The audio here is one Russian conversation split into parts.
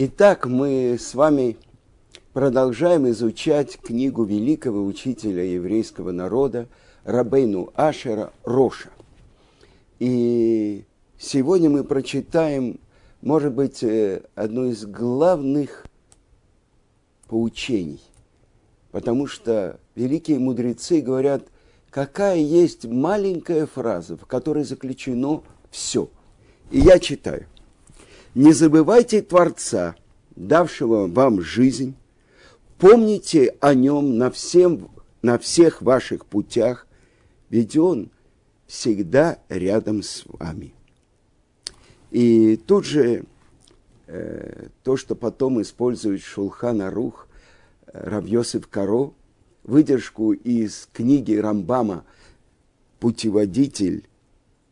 Итак, мы с вами продолжаем изучать книгу великого учителя еврейского народа Рабейну Ашера Роша. И сегодня мы прочитаем, может быть, э, одно из главных поучений, потому что великие мудрецы говорят, какая есть маленькая фраза, в которой заключено все. И я читаю – не забывайте Творца, давшего вам жизнь, помните о нем на, всем, на всех ваших путях, ведь он всегда рядом с вами. И тут же э, то, что потом использует Шулхан Арух, э, Равьосиф Каро, выдержку из книги Рамбама «Путеводитель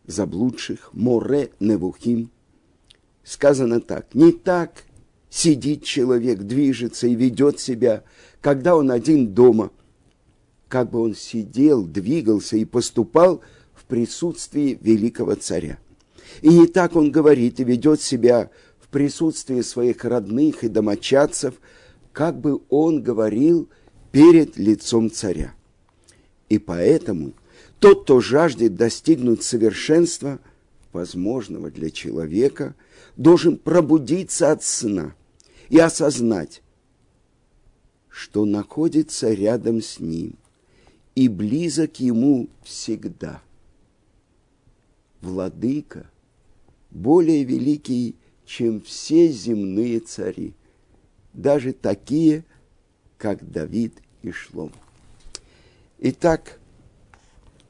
заблудших», Море Невухим – сказано так. Не так сидит человек, движется и ведет себя, когда он один дома, как бы он сидел, двигался и поступал в присутствии великого царя. И не так он говорит и ведет себя в присутствии своих родных и домочадцев, как бы он говорил перед лицом царя. И поэтому тот, кто жаждет достигнуть совершенства, возможного для человека – должен пробудиться от сна и осознать, что находится рядом с ним и близок ему всегда. Владыка более великий, чем все земные цари, даже такие, как Давид и Шлом. Итак,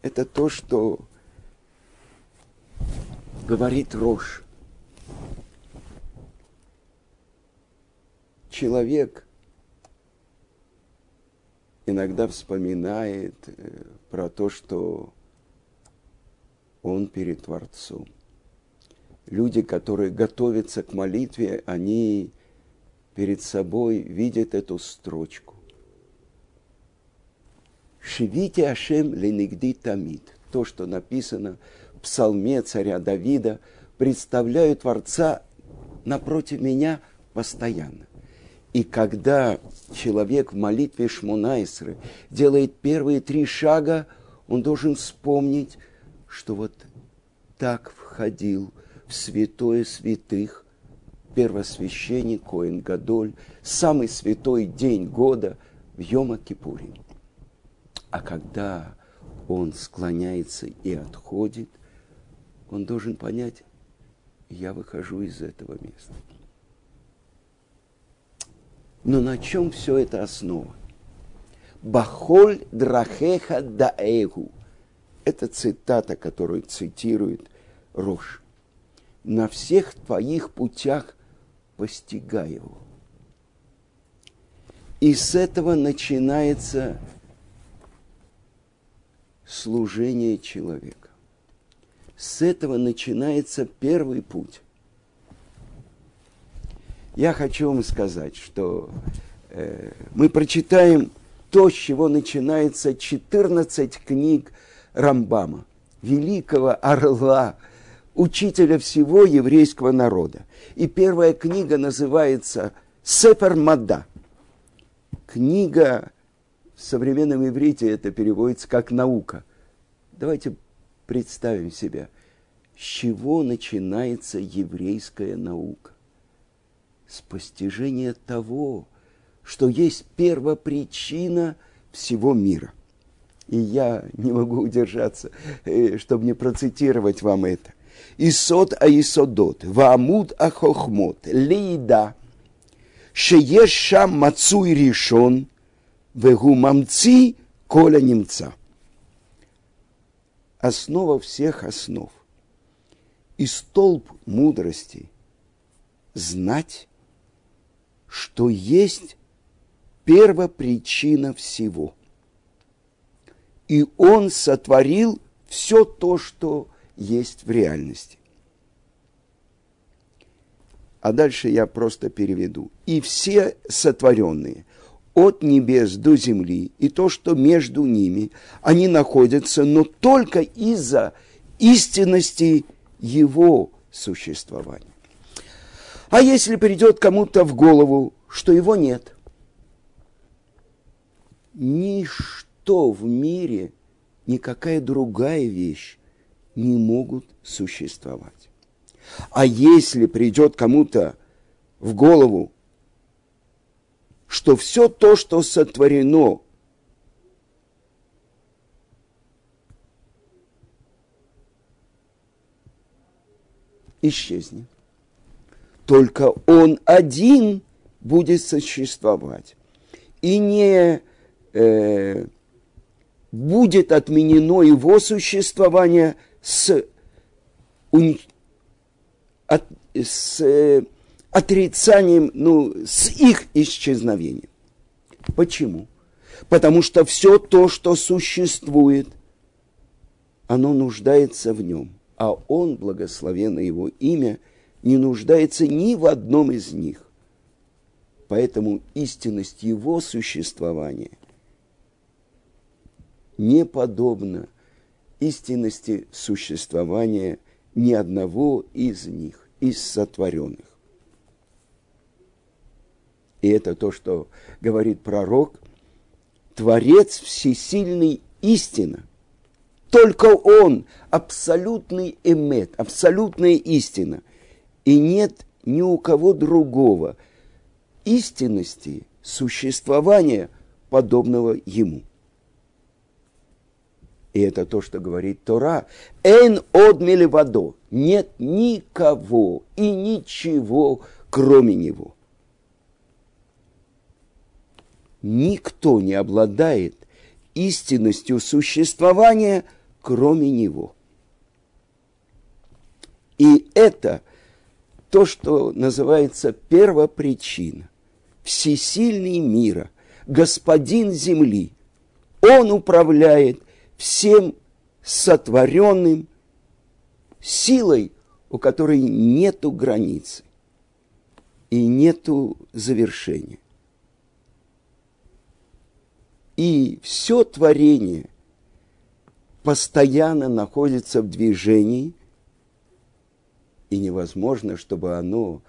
это то, что говорит Рош – человек иногда вспоминает э, про то, что он перед Творцом. Люди, которые готовятся к молитве, они перед собой видят эту строчку. Шивите Ашем ленигди тамид. То, что написано псалме царя Давида, представляю Творца напротив меня постоянно. И когда человек в молитве Шмунайсры делает первые три шага, он должен вспомнить, что вот так входил в святое святых первосвященник Коин Гадоль, самый святой день года в Йома Кипуре. А когда он склоняется и отходит, он должен понять, я выхожу из этого места. Но на чем все это основа? Бахоль драхеха даэгу. Это цитата, которую цитирует Рош. На всех твоих путях постигай его. И с этого начинается служение человека. С этого начинается первый путь я хочу вам сказать, что э, мы прочитаем то, с чего начинается 14 книг Рамбама, великого орла, учителя всего еврейского народа. И первая книга называется «Сепер Мада». Книга в современном иврите это переводится как «наука». Давайте представим себя, с чего начинается еврейская наука с постижения того, что есть первопричина всего мира. И я не могу удержаться, э, чтобы не процитировать вам это. Исод аисодот, ваамуд ахохмот, лида, шееш шам мацуй ришон, вегу мамци коля немца. Основа всех основ и столб мудрости – знать что есть первопричина всего. И он сотворил все то, что есть в реальности. А дальше я просто переведу. И все сотворенные от небес до земли, и то, что между ними, они находятся, но только из-за истинности его существования. А если придет кому-то в голову, что его нет? Ничто в мире, никакая другая вещь не могут существовать. А если придет кому-то в голову, что все то, что сотворено, исчезнет. Только он один будет существовать. И не э, будет отменено его существование с, от, с отрицанием, ну, с их исчезновением. Почему? Потому что все то, что существует, оно нуждается в нем, а он, благословенно его имя, не нуждается ни в одном из них. Поэтому истинность его существования не подобна истинности существования ни одного из них, из сотворенных. И это то, что говорит пророк, Творец всесильный истина. Только Он абсолютный эмет, абсолютная истина. И нет ни у кого другого истинности существования, подобного Ему. И это то, что говорит Тора. Эн одмели водо. Нет никого и ничего, кроме Него. Никто не обладает истинностью существования, кроме него. И это то, что называется первопричина. Всесильный мира, господин земли, он управляет всем сотворенным силой, у которой нету границы и нету завершения. И все творение постоянно находится в движении, и невозможно, чтобы оно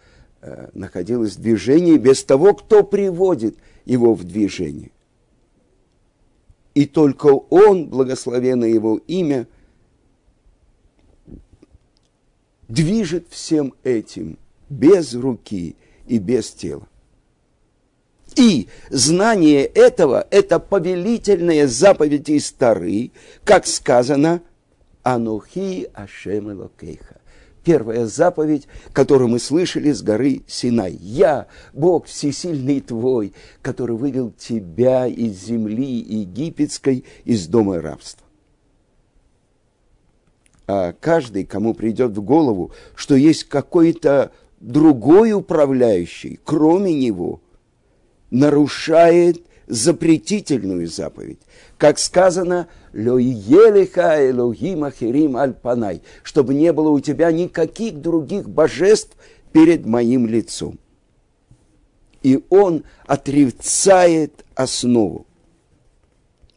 э, находилось в движении без того, кто приводит его в движение. И только Он, благословенное Его имя, движет всем этим без руки и без тела. И знание этого – это повелительные заповеди из Тары, как сказано «Анухи Ашем Элокейха». Первая заповедь, которую мы слышали с горы Синай. «Я, Бог всесильный твой, который вывел тебя из земли египетской, из дома рабства». А каждый, кому придет в голову, что есть какой-то другой управляющий, кроме него – нарушает запретительную заповедь. Как сказано, «Лёиелиха Элохим Ахирим Альпанай», чтобы не было у тебя никаких других божеств перед моим лицом. И он отрицает основу,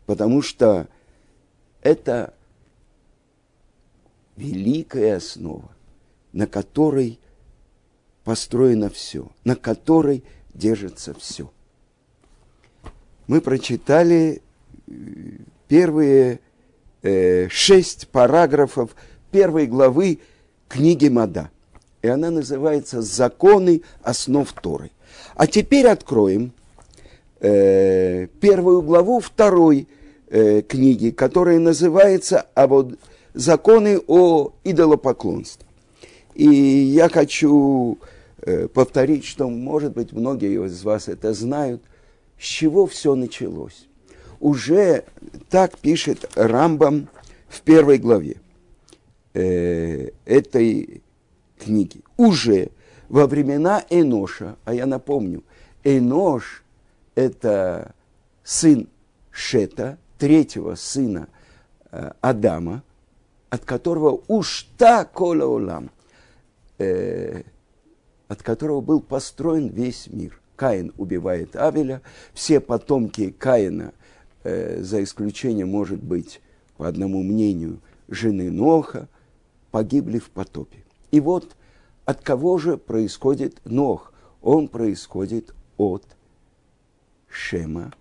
потому что это великая основа, на которой построено все, на которой держится все мы прочитали э, первые э, шесть параграфов первой главы книги Мада. И она называется «Законы основ Торы». А теперь откроем э, первую главу второй э, книги, которая называется а вот, «Законы о идолопоклонстве». И я хочу э, повторить, что, может быть, многие из вас это знают, с чего все началось. Уже так пишет Рамбам в первой главе э, этой книги. Уже во времена Эноша, а я напомню, Энош – это сын Шета, третьего сына э, Адама, от которого уж та кола улам, э, от которого был построен весь мир. Каин убивает Авеля, все потомки Каина, э, за исключением, может быть, по одному мнению, жены Ноха, погибли в потопе. И вот От кого же происходит Нох? Он происходит от Шема.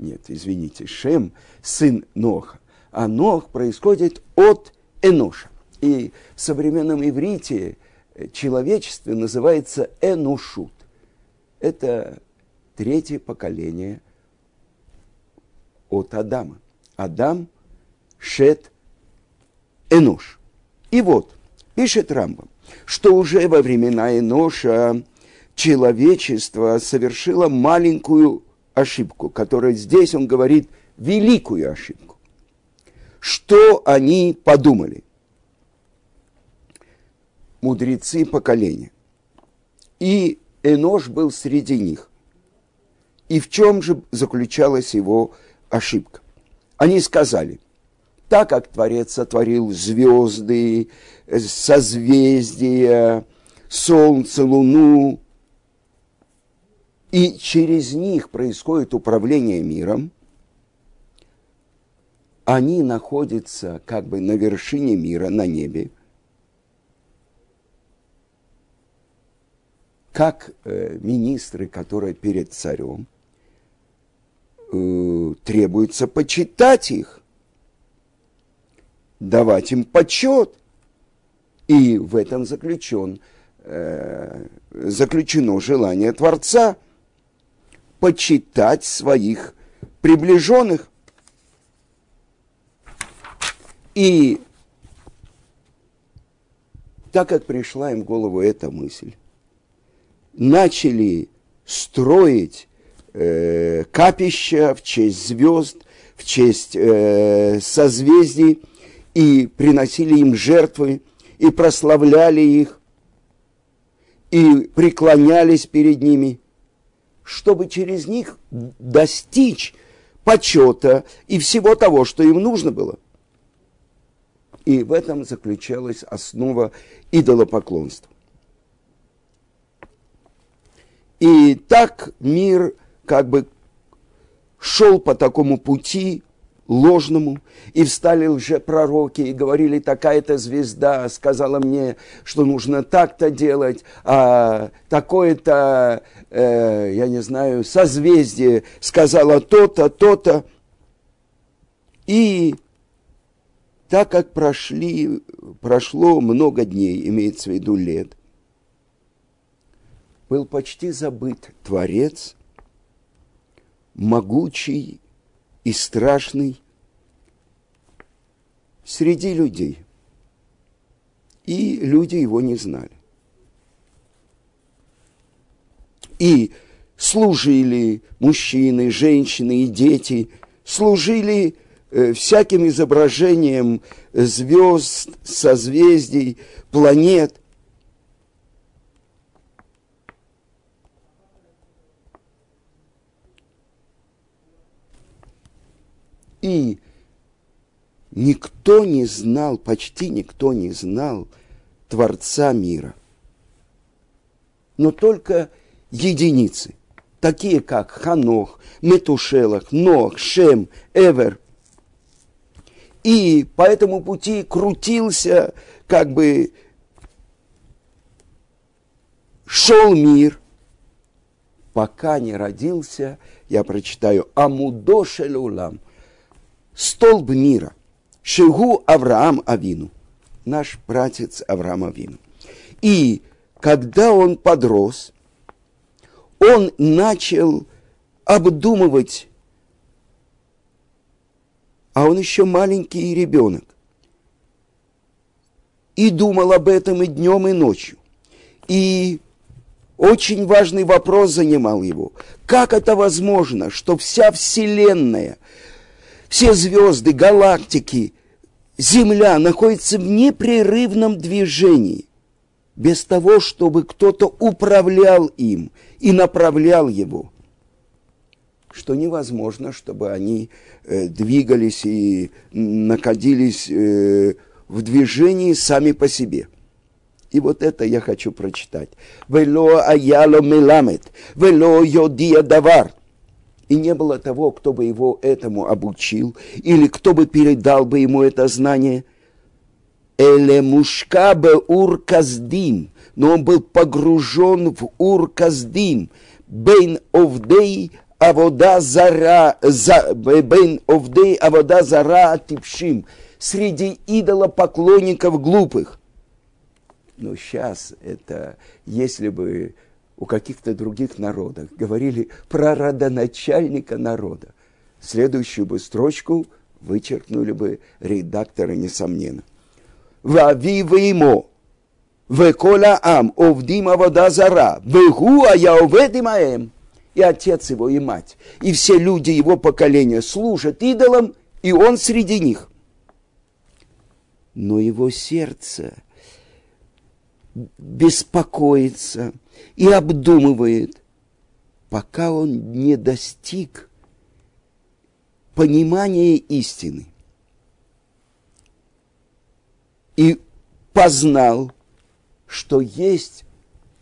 Нет, извините, Шем – сын Ноха. А Нох происходит от Эноша. И в современном иврите человечество называется Энушут. Это третье поколение от Адама. Адам, Шет, Энош. И вот, пишет Рамбам, что уже во времена Эноша человечество совершило маленькую ошибку, которая здесь он говорит великую ошибку. Что они подумали? Мудрецы поколения. И Энош был среди них. И в чем же заключалась его ошибка? Они сказали, так как Творец сотворил звезды, созвездия, солнце, луну, и через них происходит управление миром, они находятся как бы на вершине мира, на небе, как э, министры, которые перед царем, э, требуется почитать их, давать им почет. И в этом заключен, э, заключено желание Творца – почитать своих приближенных. И так как пришла им в голову эта мысль, начали строить э, капища в честь звезд, в честь э, созвездий, и приносили им жертвы, и прославляли их, и преклонялись перед ними – чтобы через них достичь почета и всего того, что им нужно было. И в этом заключалась основа идолопоклонства. И так мир как бы шел по такому пути, ложному, и встали лжепророки и говорили, такая-то звезда сказала мне, что нужно так-то делать, а такое-то, э, я не знаю, созвездие сказала то-то, то-то. И так как прошли, прошло много дней, имеется в виду лет, был почти забыт Творец, могучий и страшный среди людей. И люди его не знали. И служили мужчины, женщины и дети, служили э, всяким изображением звезд, созвездий, планет. И никто не знал, почти никто не знал Творца мира. Но только единицы, такие как Ханох, Метушелах, Нох, Шем, Эвер. И по этому пути крутился, как бы шел мир, пока не родился, я прочитаю, Амудошелулам – столб мира. Шигу Авраам Авину. Наш братец Авраам Авину. И когда он подрос, он начал обдумывать, а он еще маленький ребенок, и думал об этом и днем, и ночью. И очень важный вопрос занимал его. Как это возможно, что вся Вселенная все звезды, галактики, Земля находятся в непрерывном движении, без того, чтобы кто-то управлял им и направлял его. Что невозможно, чтобы они э, двигались и находились э, в движении сами по себе. И вот это я хочу прочитать. «Вело аяло меламет, вело йодия давар» и не было того, кто бы его этому обучил, или кто бы передал бы ему это знание. Эле мушкабе урказдим, но он был погружен в урказдим, бейн овдей авода зара, за, бейн овдей авода зара типшим, среди идолопоклонников глупых. Но сейчас это, если бы у каких-то других народов. Говорили про родоначальника народа. Следующую бы строчку вычеркнули бы редакторы, несомненно. Вавива ему, векола ам, овдима вода зара, вегуа я оведимаем. Эм». И отец его, и мать, и все люди его поколения служат идолам, и он среди них. Но его сердце беспокоится – и обдумывает, пока он не достиг понимания истины. и познал, что есть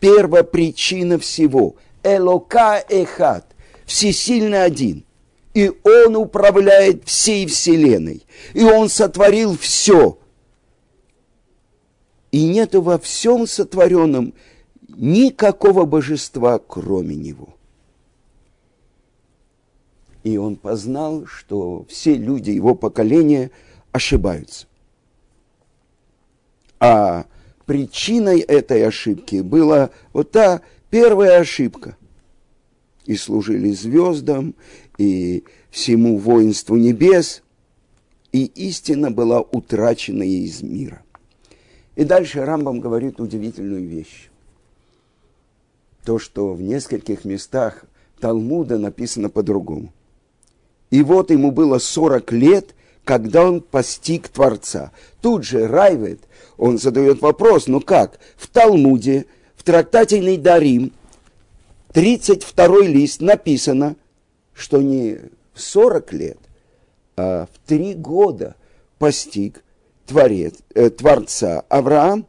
первопричина всего. Элока Эхат, всесильный один. И он управляет всей вселенной. И он сотворил все. И нету во всем сотворенном никакого божества, кроме него. И он познал, что все люди его поколения ошибаются. А причиной этой ошибки была вот та первая ошибка. И служили звездам, и всему воинству небес, и истина была утрачена из мира. И дальше Рамбам говорит удивительную вещь. То, что в нескольких местах Талмуда написано по-другому. И вот ему было 40 лет, когда он постиг Творца. Тут же Райвет, он задает вопрос, ну как? В Талмуде, в трактате Нейдарим, 32 лист написано, что не в 40 лет, а в 3 года постиг творец, э, Творца Авраам.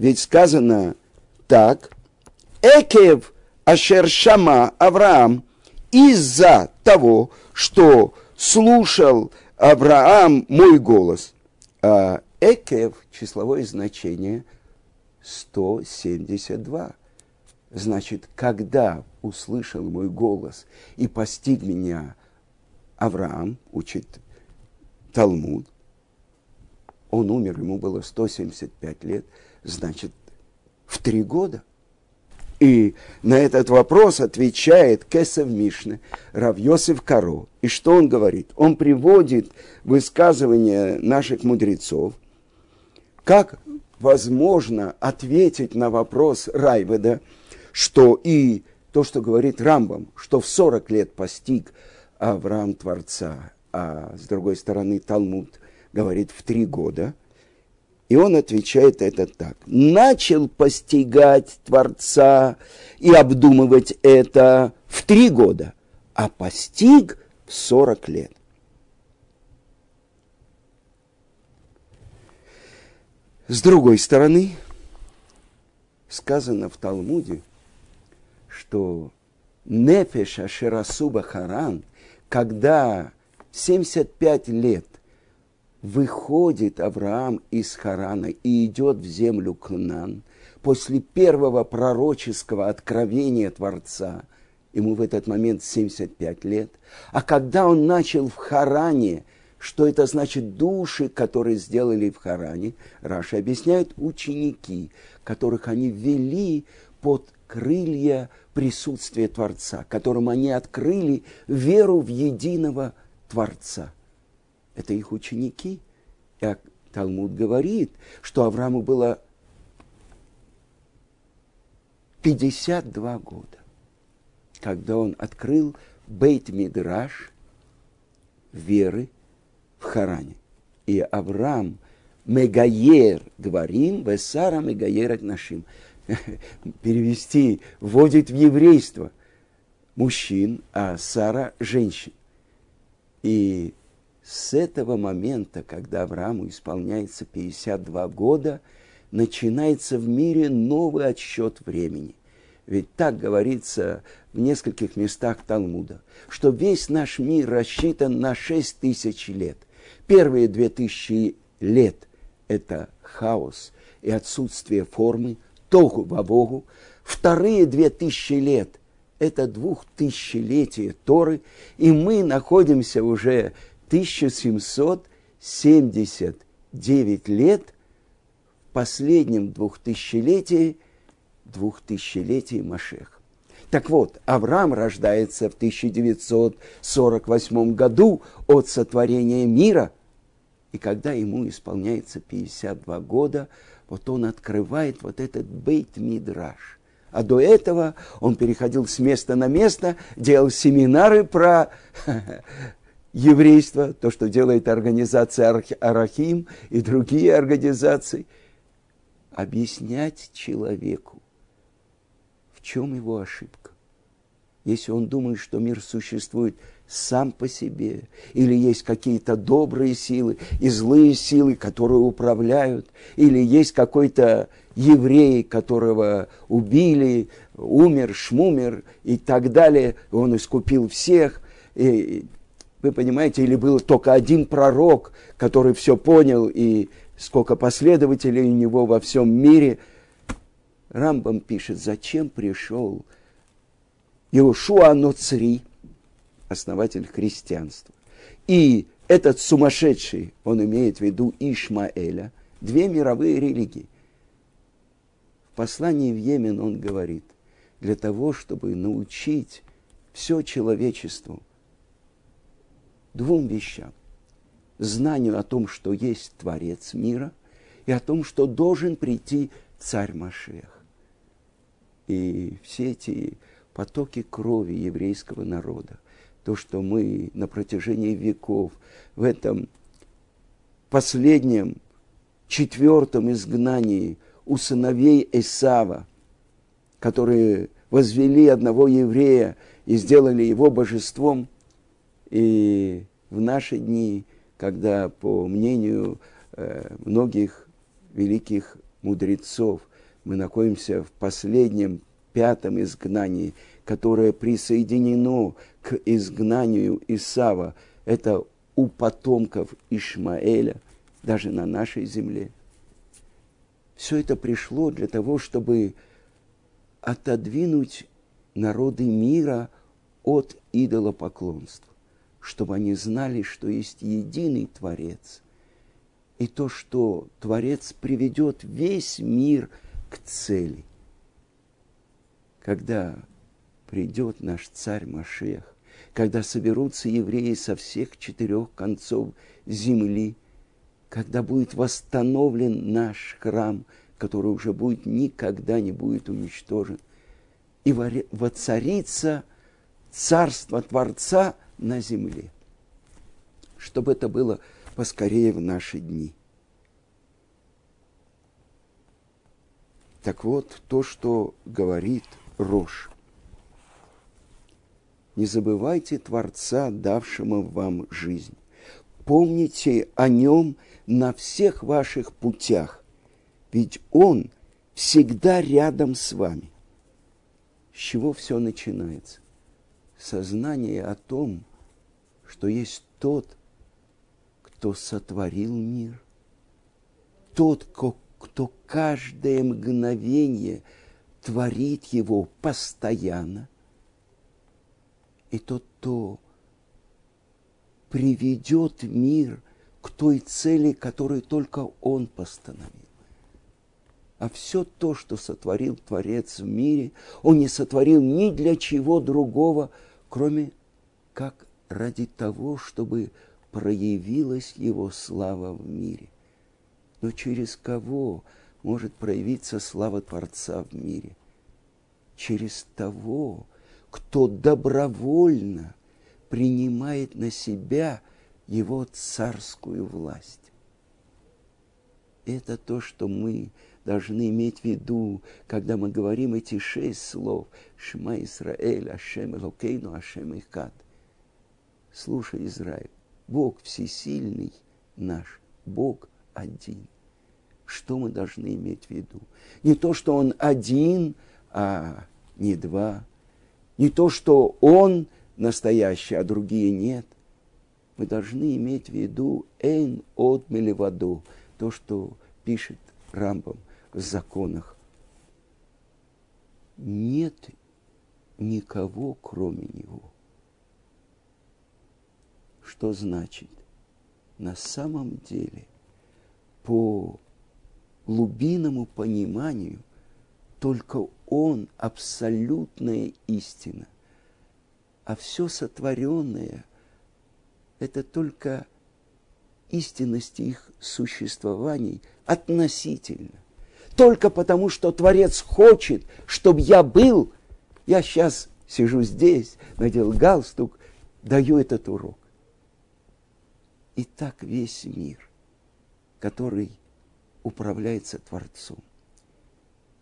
Ведь сказано так, Экев Ашер Шама Авраам – из-за того, что слушал Авраам мой голос. А Экев, числовое значение 172. Значит, когда услышал мой голос и постиг меня Авраам, учит Талмуд, он умер, ему было 175 лет, значит, в три года. И на этот вопрос отвечает Кесов Мишны, Равьосиф Каро. И что он говорит? Он приводит высказывания наших мудрецов, как возможно ответить на вопрос Райведа, что и то, что говорит Рамбам, что в 40 лет постиг Авраам Творца, а с другой стороны Талмуд говорит в три года – и он отвечает это так. Начал постигать Творца и обдумывать это в три года, а постиг в сорок лет. С другой стороны, сказано в Талмуде, что Нефеша Шерасуба Харан, когда 75 лет выходит Авраам из Харана и идет в землю Кнан, после первого пророческого откровения Творца, ему в этот момент 75 лет, а когда он начал в Харане, что это значит души, которые сделали в Харане, Раша объясняет ученики, которых они ввели под крылья присутствия Творца, которым они открыли веру в единого Творца – это их ученики. И Талмуд говорит, что Аврааму было 52 года, когда он открыл Бейт Мидраш веры в Харане. И Авраам Мегаер говорим, Весара Мегаер от нашим. Перевести вводит в еврейство мужчин, а Сара женщин. И с этого момента, когда Аврааму исполняется 52 года, начинается в мире новый отсчет времени. Ведь так говорится в нескольких местах Талмуда, что весь наш мир рассчитан на 6 тысяч лет. Первые две тысячи лет – это хаос и отсутствие формы, тогу богу. Вторые две тысячи лет – это двухтысячелетие Торы, и мы находимся уже 1779 лет в последнем двухтысячелетии, двухтысячелетии Машеха. Так вот, Авраам рождается в 1948 году от сотворения мира. И когда ему исполняется 52 года, вот он открывает вот этот бейт-мидраж. А до этого он переходил с места на место, делал семинары про еврейство, то, что делает организация Арахим и другие организации. Объяснять человеку, в чем его ошибка. Если он думает, что мир существует сам по себе, или есть какие-то добрые силы и злые силы, которые управляют, или есть какой-то еврей, которого убили, умер, шмумер и так далее, он искупил всех. И, вы понимаете, или был только один пророк, который все понял, и сколько последователей у него во всем мире – Рамбам пишет, зачем пришел Иошуа Ноцри, основатель христианства. И этот сумасшедший, он имеет в виду Ишмаэля, две мировые религии. В послании в Йемен он говорит, для того, чтобы научить все человечество двум вещам. Знанию о том, что есть Творец мира, и о том, что должен прийти царь Машех. И все эти потоки крови еврейского народа, то, что мы на протяжении веков в этом последнем четвертом изгнании у сыновей Эсава, которые возвели одного еврея и сделали его божеством, и в наши дни, когда, по мнению э, многих великих мудрецов, мы находимся в последнем пятом изгнании, которое присоединено к изгнанию Исава. Это у потомков Ишмаэля, даже на нашей земле. Все это пришло для того, чтобы отодвинуть народы мира от идолопоклонства, чтобы они знали, что есть единый Творец, и то, что Творец приведет весь мир – к цели. Когда придет наш царь Машех, когда соберутся евреи со всех четырех концов земли, когда будет восстановлен наш храм, который уже будет никогда не будет уничтожен, и воцарится царство Творца на земле. Чтобы это было поскорее в наши дни – Так вот, то, что говорит Рош. Не забывайте Творца, давшего вам жизнь. Помните о нем на всех ваших путях, ведь он всегда рядом с вами. С чего все начинается? Сознание о том, что есть тот, кто сотворил мир, тот, кто каждое мгновение творит его постоянно, и тот, кто приведет мир к той цели, которую только он постановил. А все то, что сотворил Творец в мире, он не сотворил ни для чего другого, кроме как ради того, чтобы проявилась его слава в мире – но через кого может проявиться слава Творца в мире? Через того, кто добровольно принимает на себя его царскую власть. Это то, что мы должны иметь в виду, когда мы говорим эти шесть слов «Шма Исраэль, Ашем Элокейну, Ашем Ихад». Слушай, Израиль, Бог всесильный наш, Бог один. Что мы должны иметь в виду? Не то, что он один, а не два. Не то, что он настоящий, а другие нет. Мы должны иметь в виду «эйн от мелеваду», то, что пишет Рамбам в законах. Нет никого, кроме него. Что значит? На самом деле, по глубинному пониманию, только Он абсолютная истина. А все сотворенное – это только истинность их существований относительно. Только потому, что Творец хочет, чтобы я был, я сейчас сижу здесь, надел галстук, даю этот урок. И так весь мир, который управляется Творцом.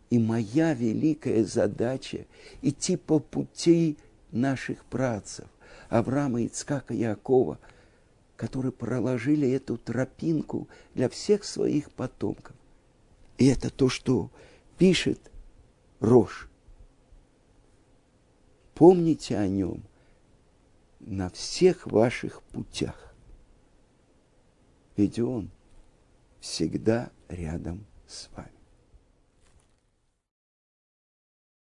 И моя великая задача – идти по пути наших працев, Авраама, Ицкака, Якова, которые проложили эту тропинку для всех своих потомков. И это то, что пишет Рош. Помните о нем на всех ваших путях. Ведь он всегда рядом с вами.